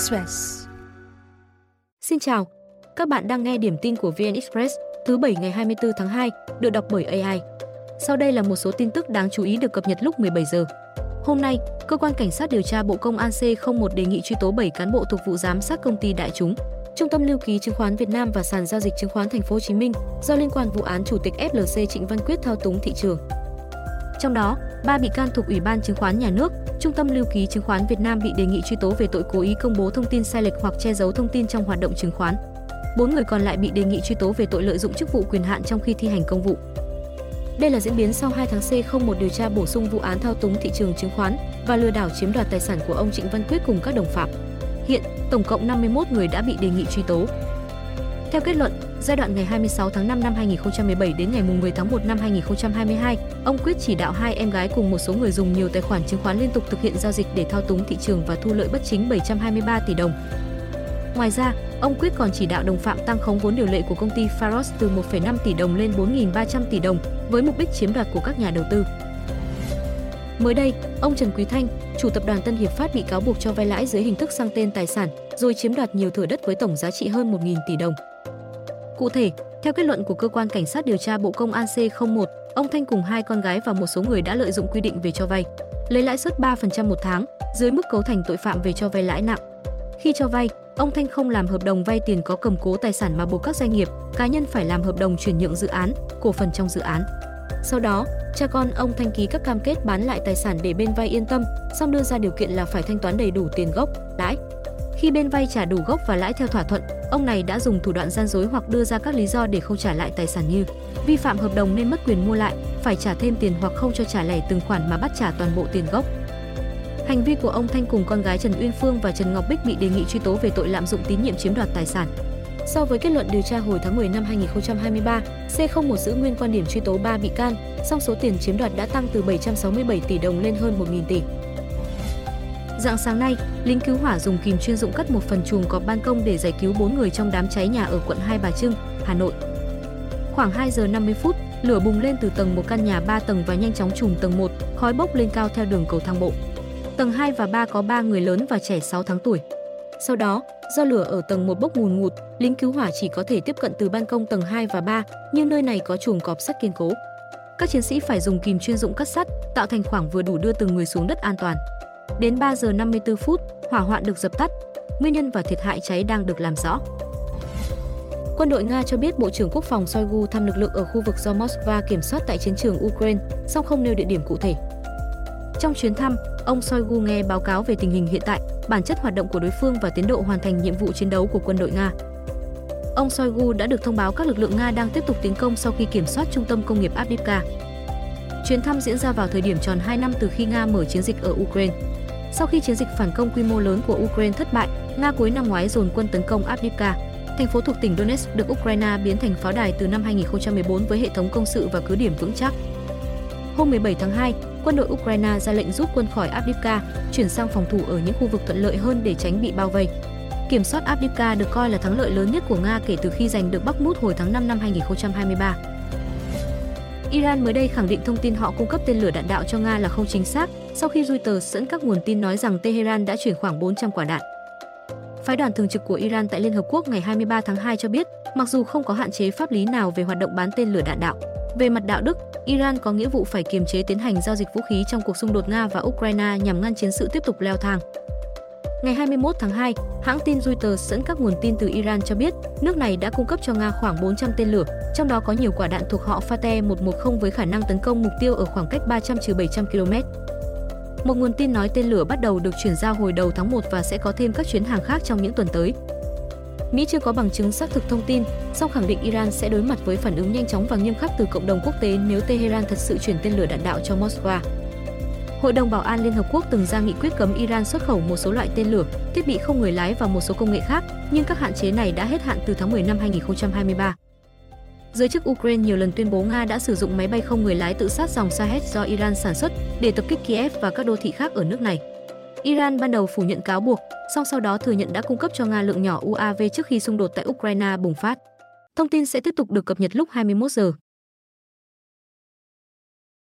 Express. Xin chào, các bạn đang nghe điểm tin của VN Express thứ bảy ngày 24 tháng 2, được đọc bởi AI. Sau đây là một số tin tức đáng chú ý được cập nhật lúc 17 giờ. Hôm nay, cơ quan cảnh sát điều tra Bộ Công an C01 đề nghị truy tố 7 cán bộ thuộc vụ giám sát công ty Đại chúng, Trung tâm Lưu ký Chứng khoán Việt Nam và sàn giao dịch chứng khoán Thành phố Hồ Chí Minh do liên quan vụ án chủ tịch FLC Trịnh Văn Quyết thao túng thị trường. Trong đó, ba bị can thuộc Ủy ban Chứng khoán Nhà nước, Trung tâm Lưu ký Chứng khoán Việt Nam bị đề nghị truy tố về tội cố ý công bố thông tin sai lệch hoặc che giấu thông tin trong hoạt động chứng khoán. Bốn người còn lại bị đề nghị truy tố về tội lợi dụng chức vụ quyền hạn trong khi thi hành công vụ. Đây là diễn biến sau 2 tháng C01 điều tra bổ sung vụ án thao túng thị trường chứng khoán và lừa đảo chiếm đoạt tài sản của ông Trịnh Văn Quyết cùng các đồng phạm. Hiện, tổng cộng 51 người đã bị đề nghị truy tố. Theo kết luận, giai đoạn ngày 26 tháng 5 năm 2017 đến ngày 10 tháng 1 năm 2022, ông Quyết chỉ đạo hai em gái cùng một số người dùng nhiều tài khoản chứng khoán liên tục thực hiện giao dịch để thao túng thị trường và thu lợi bất chính 723 tỷ đồng. Ngoài ra, ông Quyết còn chỉ đạo đồng phạm tăng khống vốn điều lệ của công ty Faros từ 1,5 tỷ đồng lên 4.300 tỷ đồng với mục đích chiếm đoạt của các nhà đầu tư. Mới đây, ông Trần Quý Thanh, chủ tập đoàn Tân Hiệp Phát bị cáo buộc cho vay lãi dưới hình thức sang tên tài sản, rồi chiếm đoạt nhiều thửa đất với tổng giá trị hơn 1.000 tỷ đồng. Cụ thể, theo kết luận của cơ quan cảnh sát điều tra Bộ Công an C01, ông Thanh cùng hai con gái và một số người đã lợi dụng quy định về cho vay, lấy lãi suất 3% một tháng, dưới mức cấu thành tội phạm về cho vay lãi nặng. Khi cho vay, ông Thanh không làm hợp đồng vay tiền có cầm cố tài sản mà buộc các doanh nghiệp, cá nhân phải làm hợp đồng chuyển nhượng dự án, cổ phần trong dự án. Sau đó, cha con ông Thanh ký các cam kết bán lại tài sản để bên vay yên tâm, song đưa ra điều kiện là phải thanh toán đầy đủ tiền gốc, lãi. Khi bên vay trả đủ gốc và lãi theo thỏa thuận, ông này đã dùng thủ đoạn gian dối hoặc đưa ra các lý do để không trả lại tài sản như vi phạm hợp đồng nên mất quyền mua lại, phải trả thêm tiền hoặc không cho trả lẻ từng khoản mà bắt trả toàn bộ tiền gốc. Hành vi của ông Thanh cùng con gái Trần Uyên Phương và Trần Ngọc Bích bị đề nghị truy tố về tội lạm dụng tín nhiệm chiếm đoạt tài sản. So với kết luận điều tra hồi tháng 10 năm 2023, C01 giữ nguyên quan điểm truy tố 3 bị can, song số tiền chiếm đoạt đã tăng từ 767 tỷ đồng lên hơn 1.000 tỷ. Dạng sáng nay, lính cứu hỏa dùng kìm chuyên dụng cắt một phần chuồng cọp ban công để giải cứu 4 người trong đám cháy nhà ở quận Hai Bà Trưng, Hà Nội. Khoảng 2 giờ 50 phút, lửa bùng lên từ tầng một căn nhà 3 tầng và nhanh chóng trùm tầng 1, khói bốc lên cao theo đường cầu thang bộ. Tầng 2 và 3 có 3 người lớn và trẻ 6 tháng tuổi. Sau đó, do lửa ở tầng 1 bốc ngùn ngụt, lính cứu hỏa chỉ có thể tiếp cận từ ban công tầng 2 và 3, nhưng nơi này có chuồng cọp sắt kiên cố. Các chiến sĩ phải dùng kìm chuyên dụng cắt sắt, tạo thành khoảng vừa đủ đưa từng người xuống đất an toàn. Đến 3 giờ 54 phút, hỏa hoạn được dập tắt. Nguyên nhân và thiệt hại cháy đang được làm rõ. Quân đội Nga cho biết Bộ trưởng Quốc phòng Shoigu thăm lực lượng ở khu vực do Moscow kiểm soát tại chiến trường Ukraine, song không nêu địa điểm cụ thể. Trong chuyến thăm, ông Shoigu nghe báo cáo về tình hình hiện tại, bản chất hoạt động của đối phương và tiến độ hoàn thành nhiệm vụ chiến đấu của quân đội Nga. Ông Shoigu đã được thông báo các lực lượng Nga đang tiếp tục tiến công sau khi kiểm soát trung tâm công nghiệp Avdiivka. Chuyến thăm diễn ra vào thời điểm tròn 2 năm từ khi Nga mở chiến dịch ở Ukraine. Sau khi chiến dịch phản công quy mô lớn của Ukraine thất bại, Nga cuối năm ngoái dồn quân tấn công Avdiivka, thành phố thuộc tỉnh Donetsk được Ukraine biến thành pháo đài từ năm 2014 với hệ thống công sự và cứ điểm vững chắc. Hôm 17 tháng 2, quân đội Ukraine ra lệnh rút quân khỏi Avdiivka, chuyển sang phòng thủ ở những khu vực thuận lợi hơn để tránh bị bao vây. Kiểm soát Avdiivka được coi là thắng lợi lớn nhất của Nga kể từ khi giành được Bakhmut hồi tháng 5 năm 2023. Iran mới đây khẳng định thông tin họ cung cấp tên lửa đạn đạo cho Nga là không chính xác, sau khi Reuters dẫn các nguồn tin nói rằng Tehran đã chuyển khoảng 400 quả đạn. Phái đoàn thường trực của Iran tại Liên Hợp Quốc ngày 23 tháng 2 cho biết, mặc dù không có hạn chế pháp lý nào về hoạt động bán tên lửa đạn đạo, về mặt đạo đức, Iran có nghĩa vụ phải kiềm chế tiến hành giao dịch vũ khí trong cuộc xung đột Nga và Ukraine nhằm ngăn chiến sự tiếp tục leo thang. Ngày 21 tháng 2, hãng tin Reuters dẫn các nguồn tin từ Iran cho biết, nước này đã cung cấp cho Nga khoảng 400 tên lửa, trong đó có nhiều quả đạn thuộc họ Fateh 110 với khả năng tấn công mục tiêu ở khoảng cách 300-700 km. Một nguồn tin nói tên lửa bắt đầu được chuyển giao hồi đầu tháng 1 và sẽ có thêm các chuyến hàng khác trong những tuần tới. Mỹ chưa có bằng chứng xác thực thông tin, song khẳng định Iran sẽ đối mặt với phản ứng nhanh chóng và nghiêm khắc từ cộng đồng quốc tế nếu Tehran thật sự chuyển tên lửa đạn đạo cho Moscow. Hội đồng Bảo an Liên Hợp Quốc từng ra nghị quyết cấm Iran xuất khẩu một số loại tên lửa, thiết bị không người lái và một số công nghệ khác, nhưng các hạn chế này đã hết hạn từ tháng 10 năm 2023. Giới chức Ukraine nhiều lần tuyên bố Nga đã sử dụng máy bay không người lái tự sát dòng Shahed do Iran sản xuất để tập kích Kiev và các đô thị khác ở nước này. Iran ban đầu phủ nhận cáo buộc, song sau đó thừa nhận đã cung cấp cho Nga lượng nhỏ UAV trước khi xung đột tại Ukraine bùng phát. Thông tin sẽ tiếp tục được cập nhật lúc 21 giờ.